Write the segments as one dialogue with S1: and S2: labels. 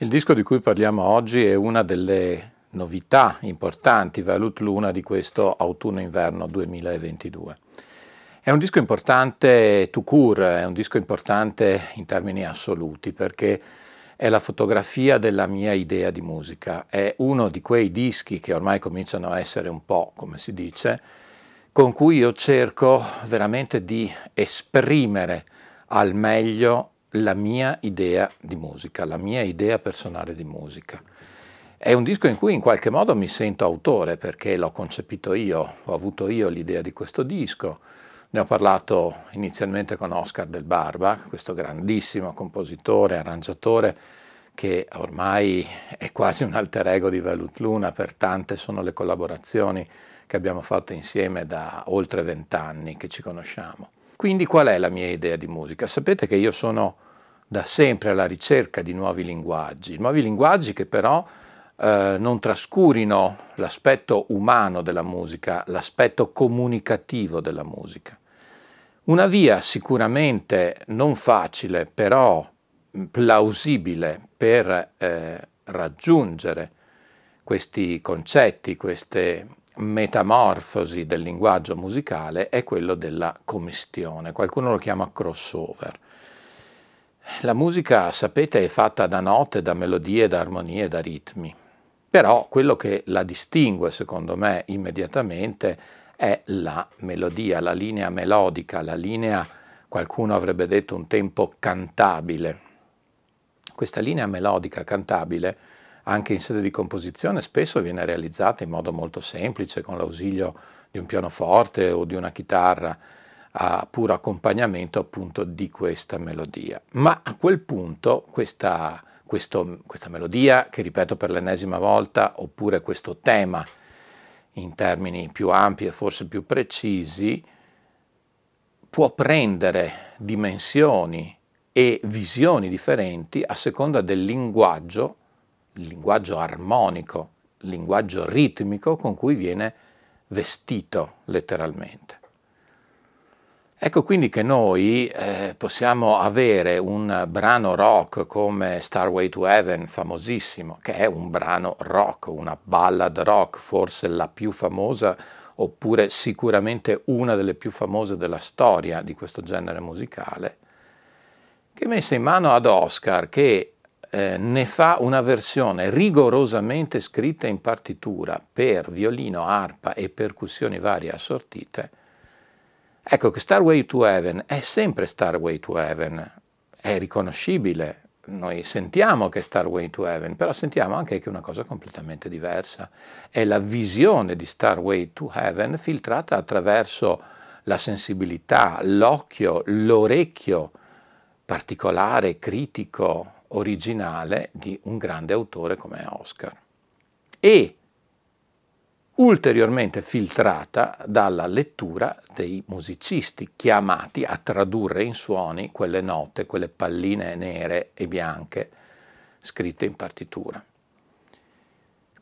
S1: Il disco di cui parliamo oggi è una delle novità importanti, Valut Luna, di questo autunno-inverno 2022. È un disco importante to cure, è un disco importante in termini assoluti perché è la fotografia della mia idea di musica, è uno di quei dischi che ormai cominciano a essere un po', come si dice, con cui io cerco veramente di esprimere al meglio la mia idea di musica, la mia idea personale di musica. È un disco in cui in qualche modo mi sento autore perché l'ho concepito io, ho avuto io l'idea di questo disco. Ne ho parlato inizialmente con Oscar del Barba, questo grandissimo compositore, arrangiatore che ormai è quasi un alter ego di Velut Luna, per tante sono le collaborazioni che abbiamo fatto insieme da oltre vent'anni che ci conosciamo. Quindi qual è la mia idea di musica? Sapete che io sono da sempre alla ricerca di nuovi linguaggi, nuovi linguaggi che però eh, non trascurino l'aspetto umano della musica, l'aspetto comunicativo della musica. Una via sicuramente non facile, però plausibile per eh, raggiungere questi concetti, queste metamorfosi del linguaggio musicale è quello della commistione, qualcuno lo chiama crossover. La musica, sapete, è fatta da note, da melodie, da armonie, da ritmi, però quello che la distingue, secondo me, immediatamente è la melodia, la linea melodica, la linea, qualcuno avrebbe detto, un tempo cantabile. Questa linea melodica cantabile anche in sede di composizione spesso viene realizzata in modo molto semplice con l'ausilio di un pianoforte o di una chitarra a puro accompagnamento appunto di questa melodia. Ma a quel punto questa, questo, questa melodia, che ripeto per l'ennesima volta, oppure questo tema in termini più ampi e forse più precisi, può prendere dimensioni e visioni differenti a seconda del linguaggio linguaggio armonico, linguaggio ritmico con cui viene vestito letteralmente. Ecco quindi che noi eh, possiamo avere un brano rock come Starway to Heaven, famosissimo, che è un brano rock, una ballad rock, forse la più famosa oppure sicuramente una delle più famose della storia di questo genere musicale, che messa in mano ad Oscar, che eh, ne fa una versione rigorosamente scritta in partitura per violino, arpa e percussioni varie assortite, ecco che Starway to Heaven è sempre Starway to Heaven, è riconoscibile, noi sentiamo che è Starway to Heaven, però sentiamo anche che è una cosa completamente diversa. È la visione di Starway to Heaven filtrata attraverso la sensibilità, l'occhio, l'orecchio particolare, critico, originale di un grande autore come Oscar e ulteriormente filtrata dalla lettura dei musicisti chiamati a tradurre in suoni quelle note, quelle palline nere e bianche scritte in partitura.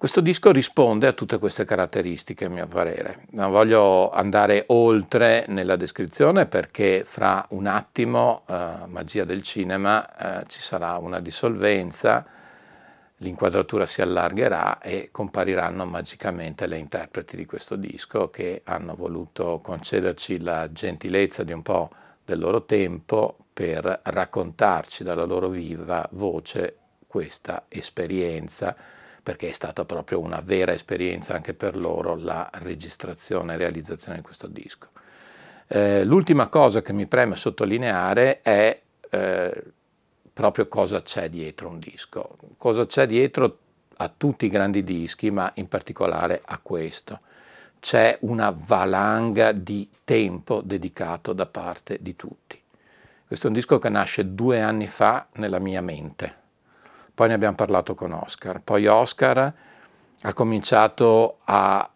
S1: Questo disco risponde a tutte queste caratteristiche, a mio parere. Non voglio andare oltre nella descrizione perché fra un attimo, eh, magia del cinema, eh, ci sarà una dissolvenza, l'inquadratura si allargherà e compariranno magicamente le interpreti di questo disco che hanno voluto concederci la gentilezza di un po' del loro tempo per raccontarci dalla loro viva voce questa esperienza perché è stata proprio una vera esperienza anche per loro la registrazione e realizzazione di questo disco. Eh, l'ultima cosa che mi preme sottolineare è eh, proprio cosa c'è dietro un disco, cosa c'è dietro a tutti i grandi dischi, ma in particolare a questo. C'è una valanga di tempo dedicato da parte di tutti. Questo è un disco che nasce due anni fa nella mia mente. Poi ne abbiamo parlato con Oscar. Poi Oscar ha cominciato a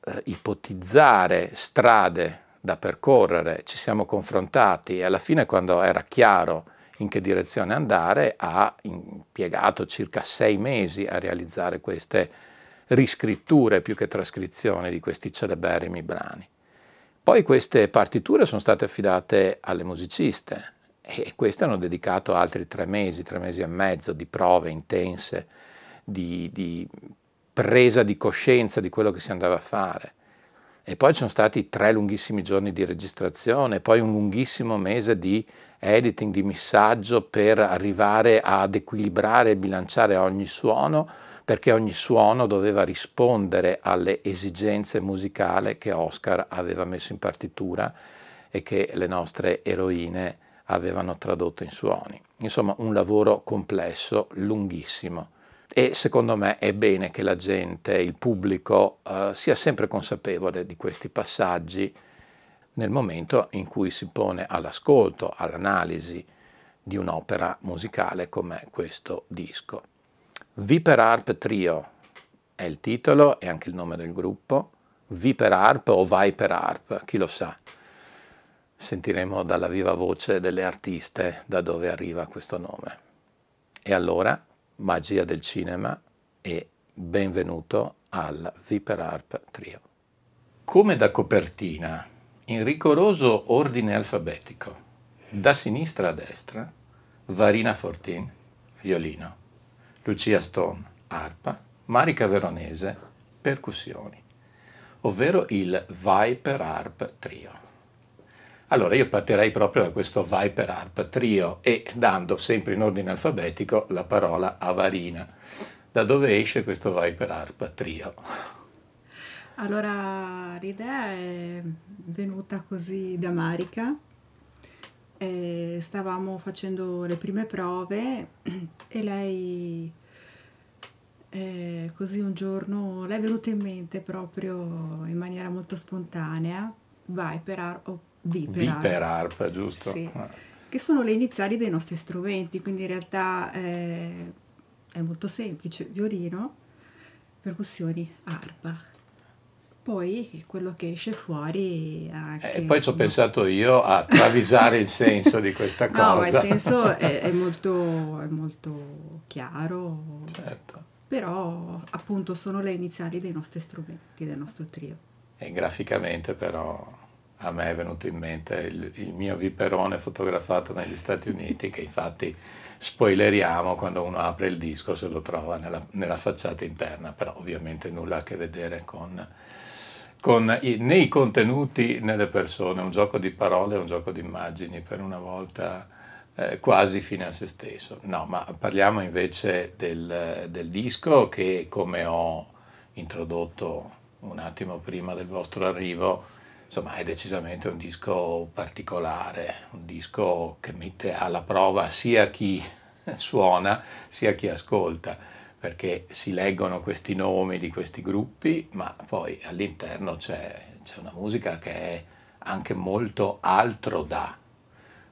S1: eh, ipotizzare strade da percorrere, ci siamo confrontati e alla fine quando era chiaro in che direzione andare ha impiegato circa sei mesi a realizzare queste riscritture più che trascrizioni di questi celeberrimi brani. Poi queste partiture sono state affidate alle musiciste e queste hanno dedicato altri tre mesi, tre mesi e mezzo di prove intense, di, di presa di coscienza di quello che si andava a fare. E poi ci sono stati tre lunghissimi giorni di registrazione, poi un lunghissimo mese di editing, di missaggio per arrivare ad equilibrare e bilanciare ogni suono, perché ogni suono doveva rispondere alle esigenze musicali che Oscar aveva messo in partitura e che le nostre eroine avevano tradotto in suoni. Insomma, un lavoro complesso, lunghissimo e secondo me è bene che la gente, il pubblico, eh, sia sempre consapevole di questi passaggi nel momento in cui si pone all'ascolto, all'analisi di un'opera musicale come questo disco. Viper Harp Trio è il titolo e anche il nome del gruppo, Viper Harp o Viper Harp, chi lo sa. Sentiremo dalla viva voce delle artiste da dove arriva questo nome. E allora magia del cinema e benvenuto al Viper Harp Trio. Come da copertina, in rigoroso ordine alfabetico, da sinistra a destra, Varina Fortin, violino, Lucia Stone, arpa, Marica Veronese, percussioni, ovvero il Viper Harp Trio. Allora io partirei proprio da questo Viper Harp trio e dando sempre in ordine alfabetico la parola avarina. Da dove esce questo Viper Harp trio?
S2: Allora l'idea è venuta così da Marica. E stavamo facendo le prime prove e lei eh, così un giorno le è venuta in mente proprio in maniera molto spontanea Viper Harp
S1: Viper, Viper Harp, giusto?
S2: Sì. Ah. Che sono le iniziali dei nostri strumenti, quindi in realtà è, è molto semplice, violino, percussioni, arpa. Poi quello che esce fuori anche...
S1: E poi ci ho pensato io a travisare il senso di questa cosa.
S2: No, il senso è, è, molto, è molto chiaro. Certo. Però appunto sono le iniziali dei nostri strumenti, del nostro trio.
S1: E graficamente però a me è venuto in mente il, il, mio viperone fotografato negli Stati Uniti, che infatti spoileriamo quando uno apre il disco se lo trova nella, nella facciata interna, però ovviamente nulla a che vedere con, con i, né contenuti né le persone, un gioco di parole, un gioco di immagini per una volta eh, quasi fine a se stesso. No, ma parliamo invece del, del disco che come ho introdotto un attimo prima del vostro arrivo, insomma è decisamente un disco particolare, un disco che mette alla prova sia chi suona sia chi ascolta, perché si leggono questi nomi di questi gruppi, ma poi all'interno c'è, una musica che è anche molto altro da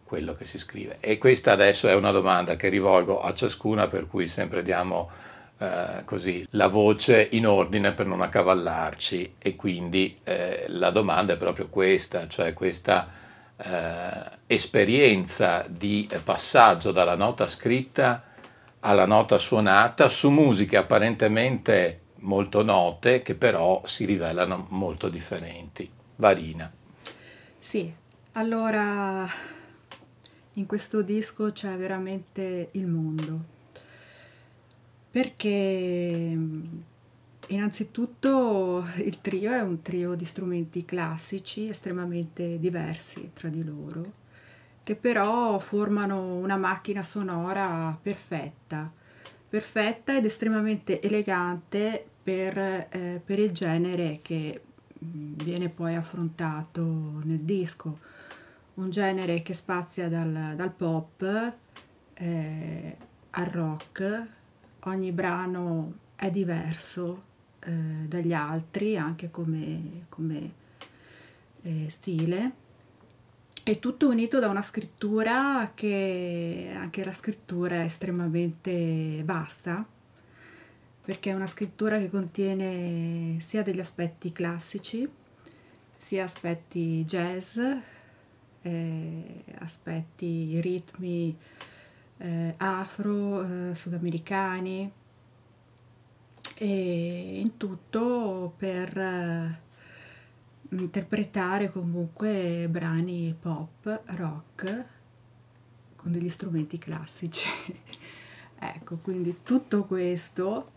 S1: quello che si scrive. E questa adesso è una domanda che rivolgo a ciascuna, per cui sempre diamo eh, così, la voce in ordine per non accavallarci e quindi eh, la domanda è proprio questa, cioè questa eh, esperienza di passaggio dalla nota scritta alla nota suonata su musiche apparentemente molto note che però si rivelano molto differenti. Varina.
S2: Sì, allora in questo disco c'è veramente il mondo perché innanzitutto il trio è un trio di strumenti classici estremamente diversi tra di loro, che però formano una macchina sonora perfetta, perfetta ed estremamente elegante per, eh, per il genere che mm, viene poi affrontato nel disco. Un genere che spazia dal, dal pop eh, al rock, ogni brano è diverso eh, dagli altri anche come, come eh, stile. È tutto unito da una scrittura che anche la scrittura è estremamente vasta perché è una scrittura che contiene sia degli aspetti classici sia aspetti jazz eh, aspetti ritmi eh, afro eh, sudamericani e in tutto per eh, interpretare comunque brani pop, rock con degli strumenti classici. ecco, quindi tutto questo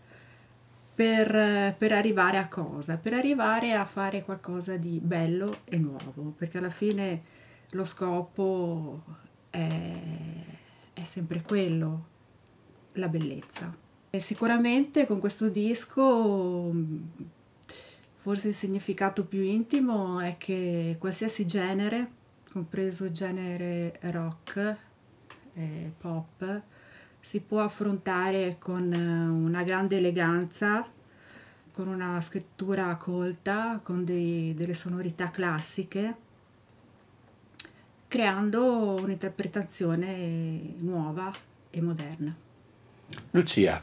S2: per, per, arrivare a cosa? Per arrivare a fare qualcosa di bello e nuovo, perché alla fine lo scopo è, è sempre quello, la bellezza. E sicuramente con questo disco Forse il significato più intimo è che qualsiasi genere, compreso il genere rock e pop, si può affrontare con una grande eleganza, con una scrittura colta, con dei, delle sonorità classiche, creando un'interpretazione nuova e moderna.
S1: Lucia,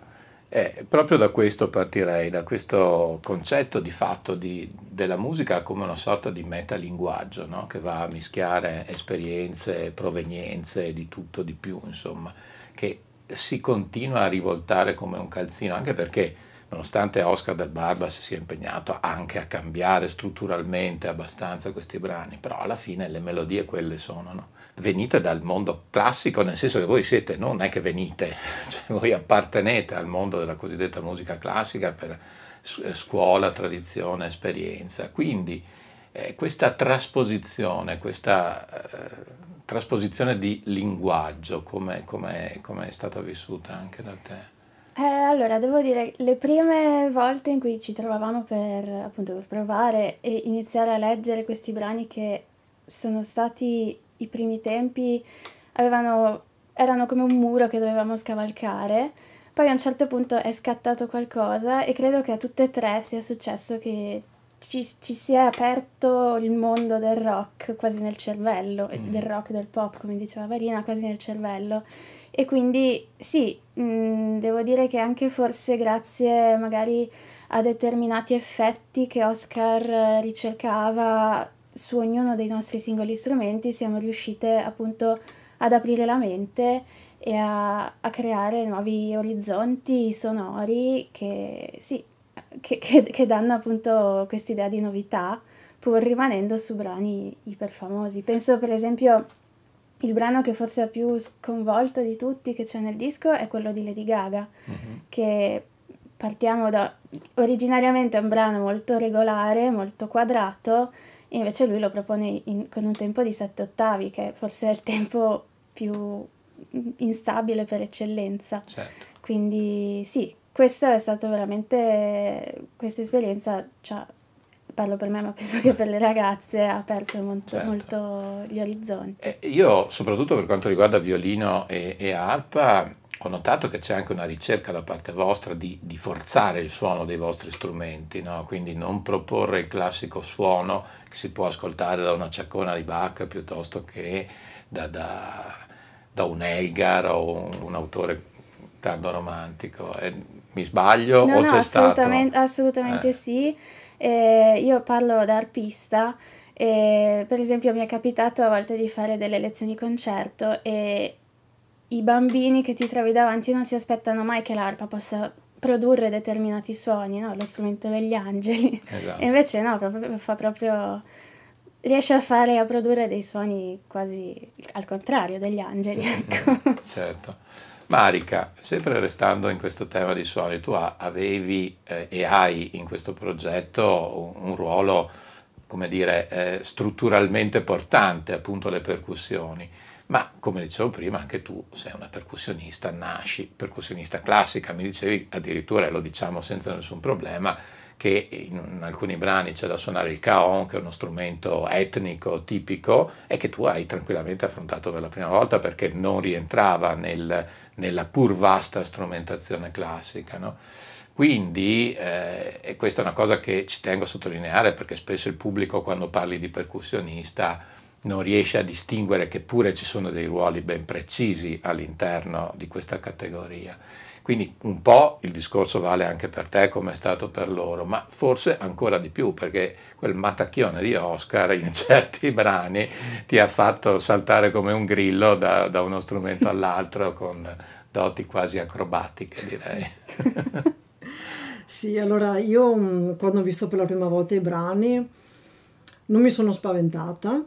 S1: eh, proprio da questo partirei, da questo concetto di fatto di, della musica come una sorta di metalinguaggio, no? che va a mischiare esperienze, provenienze, di tutto, di più, insomma, che si continua a rivoltare come un calzino, anche perché nonostante Oscar del Barba si sia impegnato anche a cambiare strutturalmente abbastanza questi brani, però alla fine le melodie quelle sono, no? venite dal mondo classico, nel senso che voi siete, non è che venite, cioè voi appartenete al mondo della cosiddetta musica classica per eh, scuola, tradizione, esperienza. Quindi eh, questa trasposizione, questa eh, trasposizione di linguaggio, come è stata vissuta anche da te?
S3: Eh, allora, devo dire, le prime volte in cui ci trovavamo per, appunto, per provare e iniziare a leggere questi brani che sono stati i primi tempi avevano, erano come un muro che dovevamo scavalcare. Poi a un certo punto è scattato qualcosa e credo che a tutte e tre sia successo che ci, ci si è aperto il mondo del rock quasi nel cervello, mm. del rock, del pop, come diceva Varina, quasi nel cervello. E quindi sì, mh, mm, devo dire che anche forse grazie magari a determinati effetti che Oscar ricercava su ognuno dei nostri singoli strumenti siamo riuscite appunto ad aprire la mente e a, a creare nuovi orizzonti sonori che sì, che, che, che danno appunto quest'idea di novità pur rimanendo su brani iperfamosi. Penso per esempio il brano che forse ha più sconvolto di tutti che c'è nel disco è quello di Lady Gaga, mm-hmm. che partiamo da originariamente è un brano molto regolare, molto quadrato invece lui lo propone in, con un tempo di 7 ottavi, che forse è il tempo più instabile per eccellenza.
S1: Certo.
S3: Quindi sì, questa è stata veramente, questa esperienza, cioè, parlo per me, ma penso che per le ragazze ha aperto molto, certo. molto gli orizzonti.
S1: Eh, io, soprattutto per quanto riguarda violino e, e arpa, ho notato che c'è anche una ricerca da parte vostra di, di forzare il suono dei vostri strumenti, no? quindi non proporre il classico suono che si può ascoltare da una ciaccona di Bach piuttosto che da, da, da un Elgar o un, un autore tardo romantico. E mi sbaglio
S3: no,
S1: o
S3: no,
S1: c'è
S3: assolutamente,
S1: stato?
S3: Assolutamente eh. sì. Eh, io parlo da arpista e per esempio mi è capitato a volte di fare delle lezioni concerto e i bambini che ti trovi davanti non si aspettano mai che l'arpa possa produrre determinati suoni, no? lo strumento degli angeli. Esatto. E invece no, proprio, fa proprio riesce a fare a produrre dei suoni quasi al contrario degli angeli. Ecco.
S1: certo. Marica, sempre restando in questo tema di suoni, tu avevi eh, e hai in questo progetto un, un ruolo, come dire, eh, strutturalmente portante, appunto le percussioni. Ma come dicevo prima, anche tu sei una percussionista, nasci percussionista classica, mi dicevi addirittura, lo diciamo senza nessun problema, che in alcuni brani c'è da suonare il caon, che è uno strumento etnico tipico, e che tu hai tranquillamente affrontato per la prima volta perché non rientrava nel, nella pur vasta strumentazione classica. No? Quindi, eh, e questa è una cosa che ci tengo a sottolineare perché spesso il pubblico quando parli di percussionista non riesce a distinguere che pure ci sono dei ruoli ben precisi all'interno di questa categoria. Quindi un po' il discorso vale anche per te come è stato per loro, ma forse ancora di più perché quel matacchione di Oscar in certi brani ti ha fatto saltare come un grillo da, da uno strumento all'altro con doti quasi acrobatiche direi.
S4: sì, allora io mm, quando ho visto per la prima volta i brani non mi sono spaventata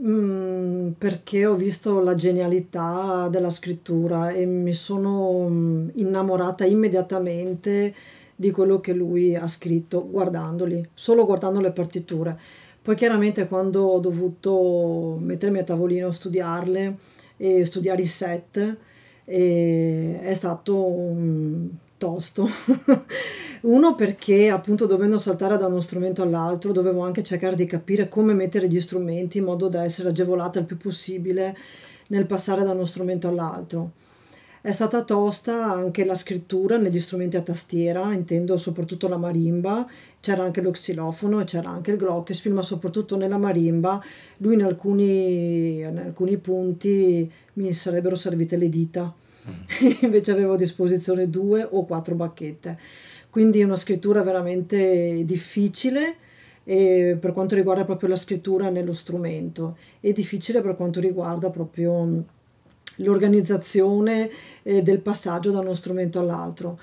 S4: Mm, perché ho visto la genialità della scrittura e mi sono mm, innamorata immediatamente di quello che lui ha scritto guardandoli, solo guardando le partiture. Poi chiaramente quando ho dovuto mettermi a tavolino a studiarle e studiare i set è stato um, tosto Uno perché appunto dovendo saltare da uno strumento all'altro dovevo anche cercare di capire come mettere gli strumenti in modo da essere agevolata il più possibile nel passare da uno strumento all'altro. È stata tosta anche la scrittura negli strumenti a tastiera, intendo soprattutto la marimba, c'era anche lo xilofono e c'era anche il glockenspiel, ma soprattutto nella marimba lui in alcuni, in alcuni punti mi sarebbero servite le dita, mm. invece avevo a disposizione due o quattro bacchette quindi è una scrittura veramente difficile per quanto riguarda proprio la scrittura nello strumento e difficile per quanto riguarda proprio l'organizzazione eh, del passaggio da uno strumento all'altro.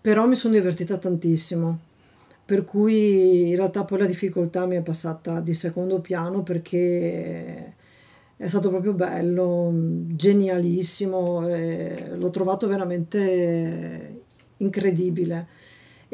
S4: Però mi sono divertita tantissimo, per cui in realtà poi la difficoltà mi è passata di secondo piano perché è stato proprio bello, genialissimo, l'ho trovato veramente incredibile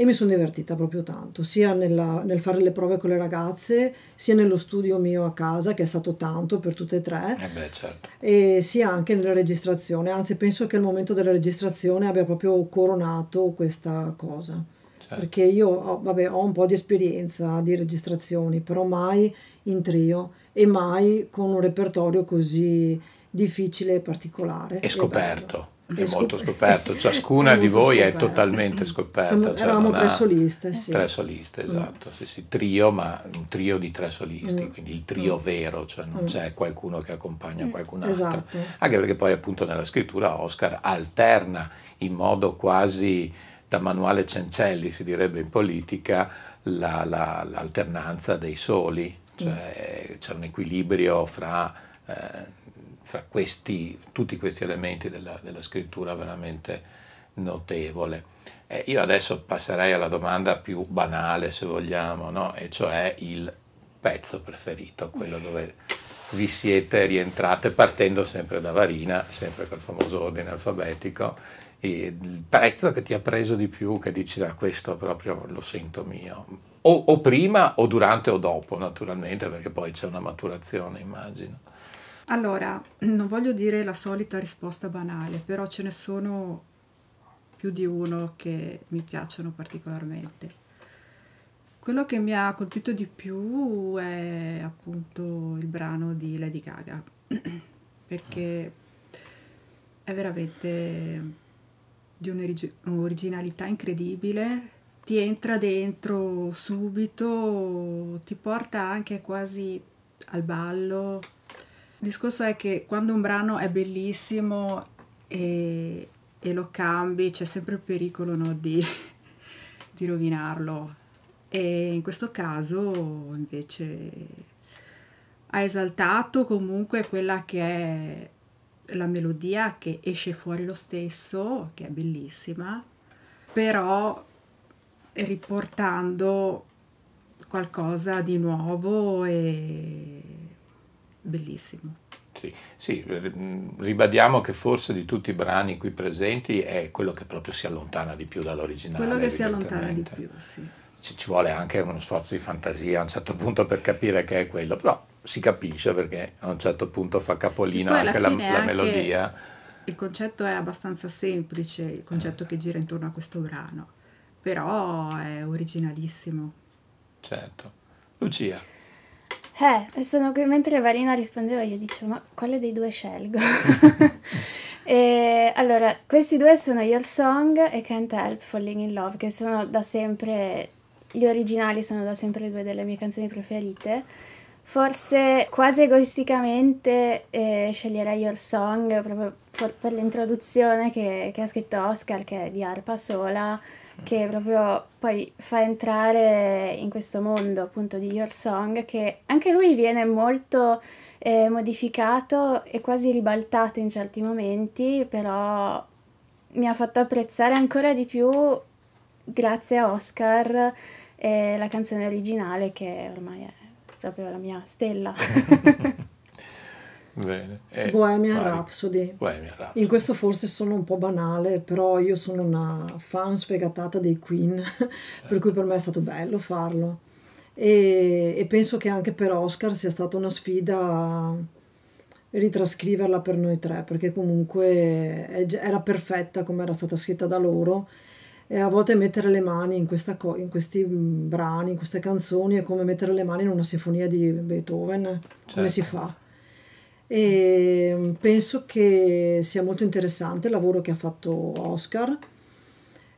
S4: e mi sono divertita proprio tanto, sia nella, nel fare le prove con le ragazze, sia nello studio mio a casa, che è stato tanto per tutte e tre,
S1: eh beh, certo.
S4: e sia anche nella registrazione. Anzi, penso che il momento della registrazione abbia proprio coronato questa cosa. Certo. Perché io vabbè, ho un po' di esperienza di registrazioni, però mai in trio e mai con un repertorio così difficile e particolare.
S1: E scoperto. È molto scoperto, ciascuna di voi scoperto. è totalmente scoperta.
S4: Siamo, cioè eravamo tre soliste, sì.
S1: Tre soliste, mm. esatto, mm. sì, sì. Trio, ma un trio di tre solisti, mm. quindi il trio mm. vero, cioè non mm. c'è qualcuno che accompagna mm. qualcun altro. Esatto. Anche perché poi appunto nella scrittura Oscar alterna in modo quasi da manuale Cencelli, si direbbe in politica, la, la, l'alternanza dei soli, cioè c'è un equilibrio fra... Eh, fra questi, tutti questi elementi della, della scrittura veramente notevole. Eh, io adesso passerei alla domanda più banale, se vogliamo, no? e cioè il pezzo preferito, quello dove vi siete rientrate partendo sempre da Varina, sempre col famoso ordine alfabetico, il pezzo che ti ha preso di più, che dici da ah, questo proprio lo sento mio, o, o prima o durante o dopo naturalmente, perché poi c'è una maturazione immagino.
S2: Allora, non voglio dire la solita risposta banale, però ce ne sono più di uno che mi piacciono particolarmente. Quello che mi ha colpito di più è appunto il brano di Lady Gaga, perché è veramente di un'originalità incredibile, ti entra dentro subito, ti porta anche quasi al ballo il discorso è che quando un brano è bellissimo e, e lo cambi c'è sempre il pericolo no, di, di rovinarlo. E in questo caso invece ha esaltato comunque quella che è la melodia che esce fuori lo stesso, che è bellissima, però riportando qualcosa di nuovo e bellissimo.
S1: Sì, sì, ribadiamo che forse di tutti i brani qui presenti è quello che proprio si allontana di più dall'originale.
S2: Quello che si allontana di più, sì.
S1: Ci, ci vuole anche uno sforzo di fantasia a un certo punto per capire che è quello, però si capisce perché a un certo punto fa capolino anche la, la
S2: anche
S1: melodia.
S2: Il concetto è abbastanza semplice, il concetto che gira intorno a questo brano, però è originalissimo.
S1: Certo. Lucia,
S3: Eh, sono qui mentre Valina rispondeva, io dicevo, ma quale dei due scelgo? E, allora, questi due sono Your Song e Can't Help Falling in Love, che sono da sempre, gli originali sono da sempre due delle mie canzoni preferite. Forse quasi egoisticamente eh, sceglierei Your Song proprio per l'introduzione che, che ha scritto Oscar, che è di arpa sola, che proprio poi fa entrare in questo mondo appunto di Your Song, che anche lui viene molto eh, modificato e quasi ribaltato in certi momenti, però mi ha fatto apprezzare ancora di più, grazie a Oscar, eh, la canzone originale che ormai è proprio la mia stella.
S1: bene. Eh,
S4: Bohemian. Rhapsody.
S1: Bohemian Rhapsody.
S4: In questo forse sono un po' banale, però io sono una fan sfegatata dei Queen, per cui per me è stato bello farlo. E, e penso che anche per Oscar sia stata una sfida ritrascriverla per noi tre, perché comunque è era perfetta come era stata scritta da loro. E a volte mettere le mani in, questa co- in questi mm, brani, in queste canzoni, è come mettere le mani in una sinfonia di Beethoven. Come
S1: Certo.
S4: si fa? E mm, penso che sia molto interessante il lavoro che ha fatto Oscar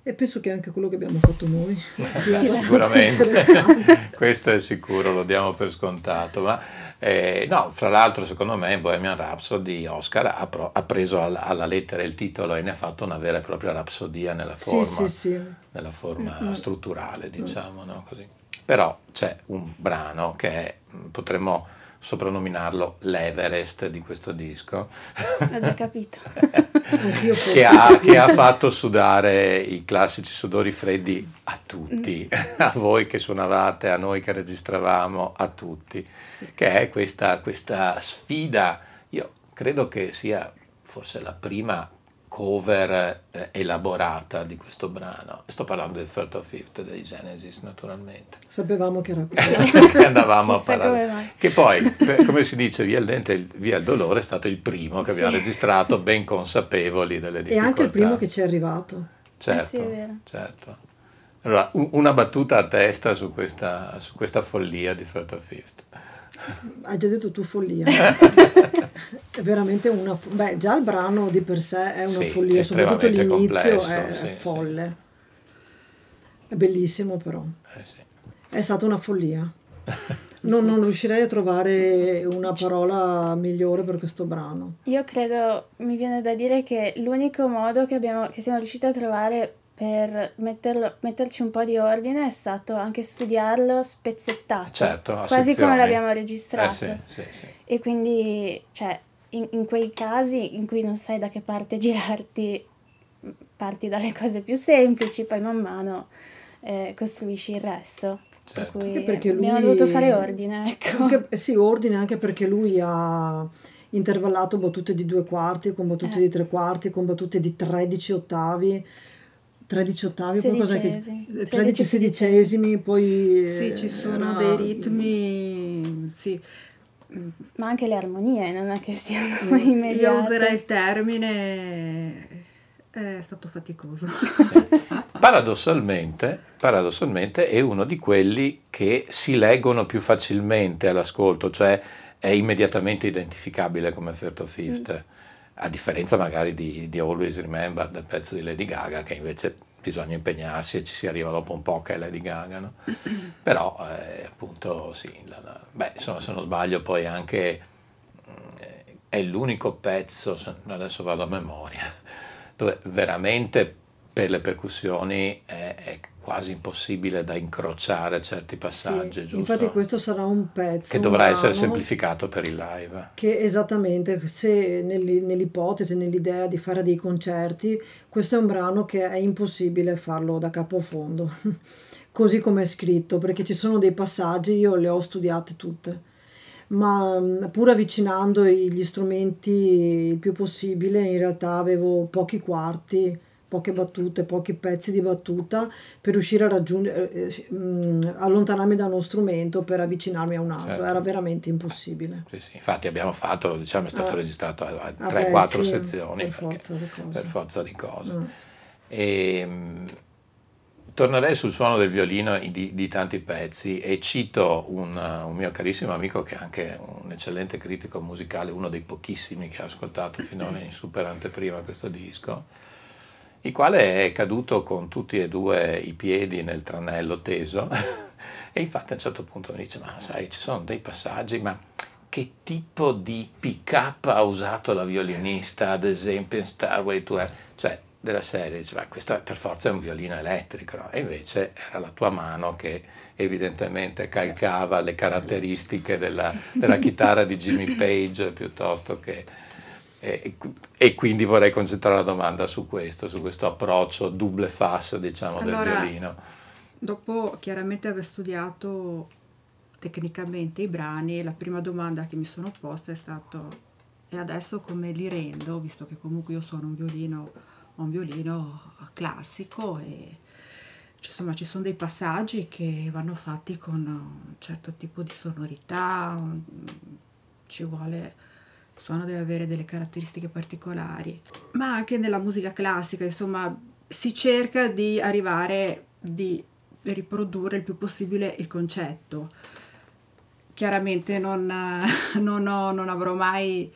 S4: e penso che anche quello che abbiamo fatto noi sia
S1: Sicuramente, questo è sicuro, lo diamo per scontato. Ma eh, no, fra l'altro, secondo me, Bohemian Rhapsody Oscar ha, pro- ha preso alla, alla lettera il titolo e ne ha fatto una vera e propria rapsodia nella
S4: Sì,
S1: forma,
S4: sì, sì.
S1: nella forma strutturale, diciamo, no? Così. Però c'è un brano che potremmo soprannominarlo l'Everest di questo disco.
S3: Ho già capito.
S1: Che ha, che ha fatto sudare i classici sudori freddi a tutti, a voi che suonavate, a noi che registravamo, a tutti, che è questa, questa sfida, io credo che sia forse la prima cover eh, elaborata di questo brano. Sto parlando del Third of Fifth dei Genesis, naturalmente.
S4: Sapevamo che era quello.
S1: che andavamo a
S3: Chissà
S1: parlare.
S3: come mai.
S1: Che poi, per- come si dice, via il dente e via il dolore è stato il primo che abbiamo
S3: Sì.
S1: registrato, ben consapevoli delle
S4: E
S1: difficoltà.
S4: anche il primo che ci è arrivato.
S1: Certo,
S3: Eh sì, è vero.
S1: certo. Allora, una battuta a testa su questa, su questa follia di Third of Fifth.
S4: Hai già detto tu follia. è veramente una... fo- Beh, già il brano di per sé è una
S1: Sì,
S4: follia, soprattutto l'inizio
S1: complesso,
S4: è
S1: sì, sì.
S4: folle. È bellissimo però.
S1: Eh sì.
S4: È stata una follia. Non, non riuscirei a trovare una parola migliore per questo brano.
S3: Io credo, mi viene da dire che l'unico modo che, abbiamo, che siamo riusciti a trovare per metterlo- metterci un po' di ordine è stato anche studiarlo spezzettato,
S1: Certo,
S3: quasi
S1: sezioni.
S3: come l'abbiamo
S1: Eh
S3: registrato.
S1: sì, sì, sì.
S3: E quindi, cioè, in, in quei casi in cui non sai da che parte girarti, parti dalle cose più semplici, poi man mano eh, costruisci il resto.
S1: Certo.
S3: Per cui
S4: Anche perché
S3: abbiamo
S4: lui-
S3: dovuto fare ordine, ecco.
S4: Anche- eh sì, ordine anche perché lui ha intervallato battute di due quarti, con battute
S3: Eh.
S4: di tre quarti, con battute di 13 ottavi. 13 ottavi, poi cos'è che-
S3: Sedicesimi.
S4: 13
S3: Tredici
S4: sedicesimi, poi...
S2: Sì,
S4: eh,
S2: ci sono
S4: era-
S2: dei ritmi, sì.
S3: Ma anche le armonie non è che siano
S2: Io
S3: immediate.
S2: userei il termine, è stato faticoso.
S1: Paradossalmente, paradossalmente è uno di quelli che si leggono più facilmente all'ascolto, cioè è immediatamente identificabile come Third of Fifth, a differenza magari di, di Always Remember del pezzo di Lady Gaga, che invece bisogna impegnarsi e ci si arriva dopo un po' che è Lady Gaga, no? Però eh, appunto sì, la- la- beh, insomma, se non sbaglio poi anche eh, è l'unico pezzo, se- adesso vado a memoria, dove veramente per le percussioni è, è quasi impossibile da incrociare certi passaggi,
S4: Sì,
S1: giusto?
S4: infatti questo sarà un pezzo
S1: che dovrà essere semplificato per il live.
S4: Che esattamente, se nell'i- nell'ipotesi, nell'idea di fare dei concerti, questo è un brano che è impossibile farlo da capo a fondo, così come è scritto, perché ci sono dei passaggi, io le ho studiate tutte, ma mm, pur avvicinando gli strumenti il più possibile, in realtà avevo pochi quarti poche battute, pochi pezzi di battuta per riuscire a raggiungere, eh, eh, allontanarmi da uno strumento per avvicinarmi a un altro, certo. era veramente impossibile.
S1: Sì, sì. Infatti abbiamo fatto, diciamo, è stato ah, registrato a 3-4 sezioni
S4: per forza di cose.
S1: Per forza di cose. Mm. E, ehm, tornerei sul suono del violino di, di tanti pezzi e cito un, un, mio carissimo amico che è anche un eccellente critico musicale, uno dei pochissimi che ha ascoltato finora in super anteprima questo disco, il quale è caduto con tutti e due i piedi nel tranello teso e infatti a un certo punto mi dice ma sai ci sono dei passaggi ma che tipo di pick up ha usato la violinista ad esempio in Starway to Hell cioè della serie diceva questo per forza è un violino elettrico no? e invece era la tua mano che evidentemente calcava le caratteristiche della, della chitarra di Jimmy Page piuttosto che e, e, quindi vorrei concentrare la domanda su questo, su questo approccio double fas diciamo allora, del violino.
S2: dopo chiaramente aver studiato tecnicamente i brani la prima domanda che mi sono posta è stato e adesso come li rendo? Visto che comunque io suono un violino un violino classico e insomma ci sono dei passaggi che vanno fatti con un certo tipo di sonorità, ci vuole suono deve avere delle caratteristiche particolari, ma anche nella musica classica, insomma, si cerca di arrivare di riprodurre il più possibile il concetto. Chiaramente non, non, ho, non avrò mai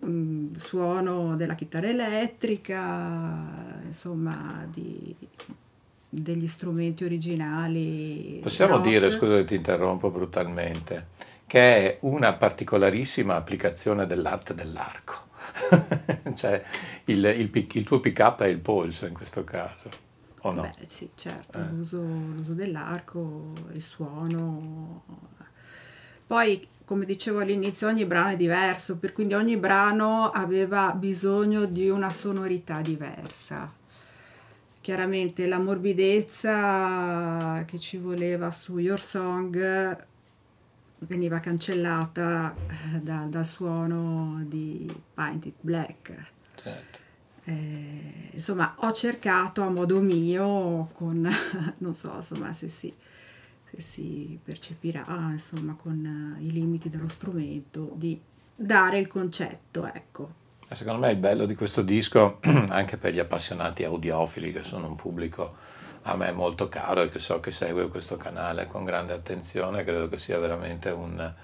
S2: um, suono della chitarra elettrica, insomma, di, degli strumenti originali.
S1: Possiamo rock. dire, scusa che ti interrompo brutalmente, che è una particolarissima applicazione dell'arte dell'arco. cioè il, il, il, tuo pick up è il polso in questo caso. O no?
S2: Beh, sì, certo, eh. l'uso, l'uso dell'arco, il suono. Poi come dicevo all'inizio, ogni brano è diverso, per cui ogni brano aveva bisogno di una sonorità diversa. Chiaramente la morbidezza che ci voleva su Your Song veniva cancellata eh, da, dal suono di Painted Black. Certo. Eh, insomma, ho cercato a modo mio, con non so insomma se si che si percepirà insomma con eh, i limiti dello strumento di dare il concetto ecco
S1: secondo me il bello di questo disco anche per gli appassionati audiofili che sono un pubblico a me molto caro e che so che segue questo canale con grande attenzione credo che sia veramente un,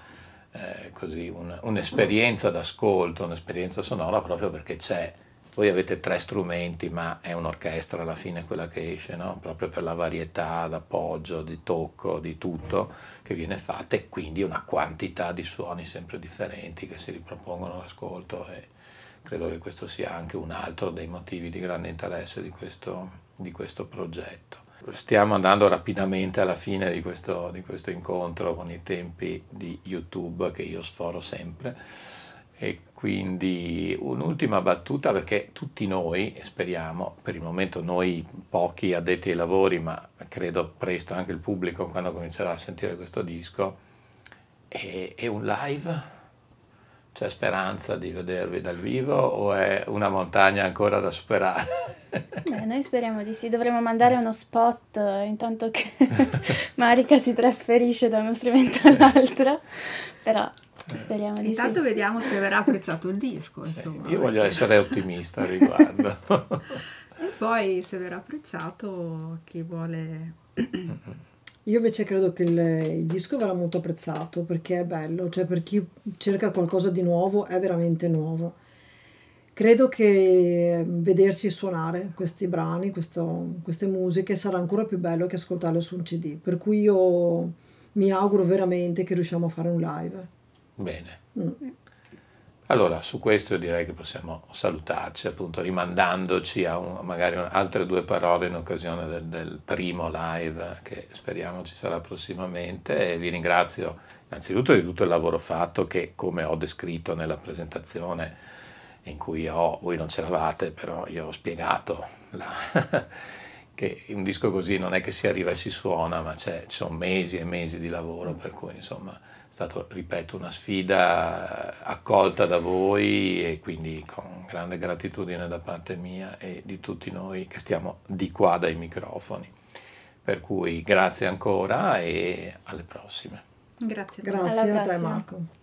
S1: eh, così, un, un'esperienza d'ascolto un'esperienza sonora proprio perché c'è voi avete tre strumenti, ma è un'orchestra alla fine quella che esce, no? proprio per la varietà d'appoggio, di tocco, di tutto che viene fatta e quindi una quantità di suoni sempre differenti che si ripropongono all'ascolto e credo che questo sia anche un altro dei motivi di grande interesse di questo, di questo progetto. Stiamo andando rapidamente alla fine di questo, di questo incontro con i tempi di YouTube che io sforo sempre e quindi un'ultima battuta perché tutti noi, speriamo, per il momento noi pochi addetti ai lavori, ma credo presto anche il pubblico quando comincerà a sentire questo disco, è, è un live? C'è speranza di vedervi dal vivo o è una montagna ancora da superare?
S3: Beh, noi speriamo di sì, dovremmo mandare uno spot eh, intanto che Marica si trasferisce da uno strumento all'altro, però Speriamo di
S2: Intanto
S3: sì.
S2: vediamo se verrà apprezzato il disco. Insomma.
S1: Io voglio essere ottimista al riguardo.
S2: e poi se verrà apprezzato chi vuole...
S4: Io invece credo che il, il, disco verrà molto apprezzato perché è bello, cioè per chi cerca qualcosa di nuovo è veramente nuovo. Credo che vedersi suonare questi brani, questo, queste musiche sarà ancora più bello che ascoltarle su un CD, per cui io mi auguro veramente che riusciamo a fare un live.
S1: Bene. Mm. Allora, su questo direi che possiamo salutarci, appunto rimandandoci a un, magari altre due parole in occasione del, del, primo live che speriamo ci sarà prossimamente. E vi ringrazio innanzitutto di tutto il lavoro fatto che, come ho descritto nella presentazione in cui ho, voi non c'eravate, però io ho spiegato la, che un disco così non è che si arriva e si suona, ma ci sono mesi e mesi di lavoro, per cui insomma stata, ripeto, una sfida accolta da voi e quindi con grande gratitudine da parte mia e di tutti noi che stiamo di qua dai microfoni. Per cui grazie ancora e alle prossime.
S2: Grazie.
S4: Grazie a te Marco.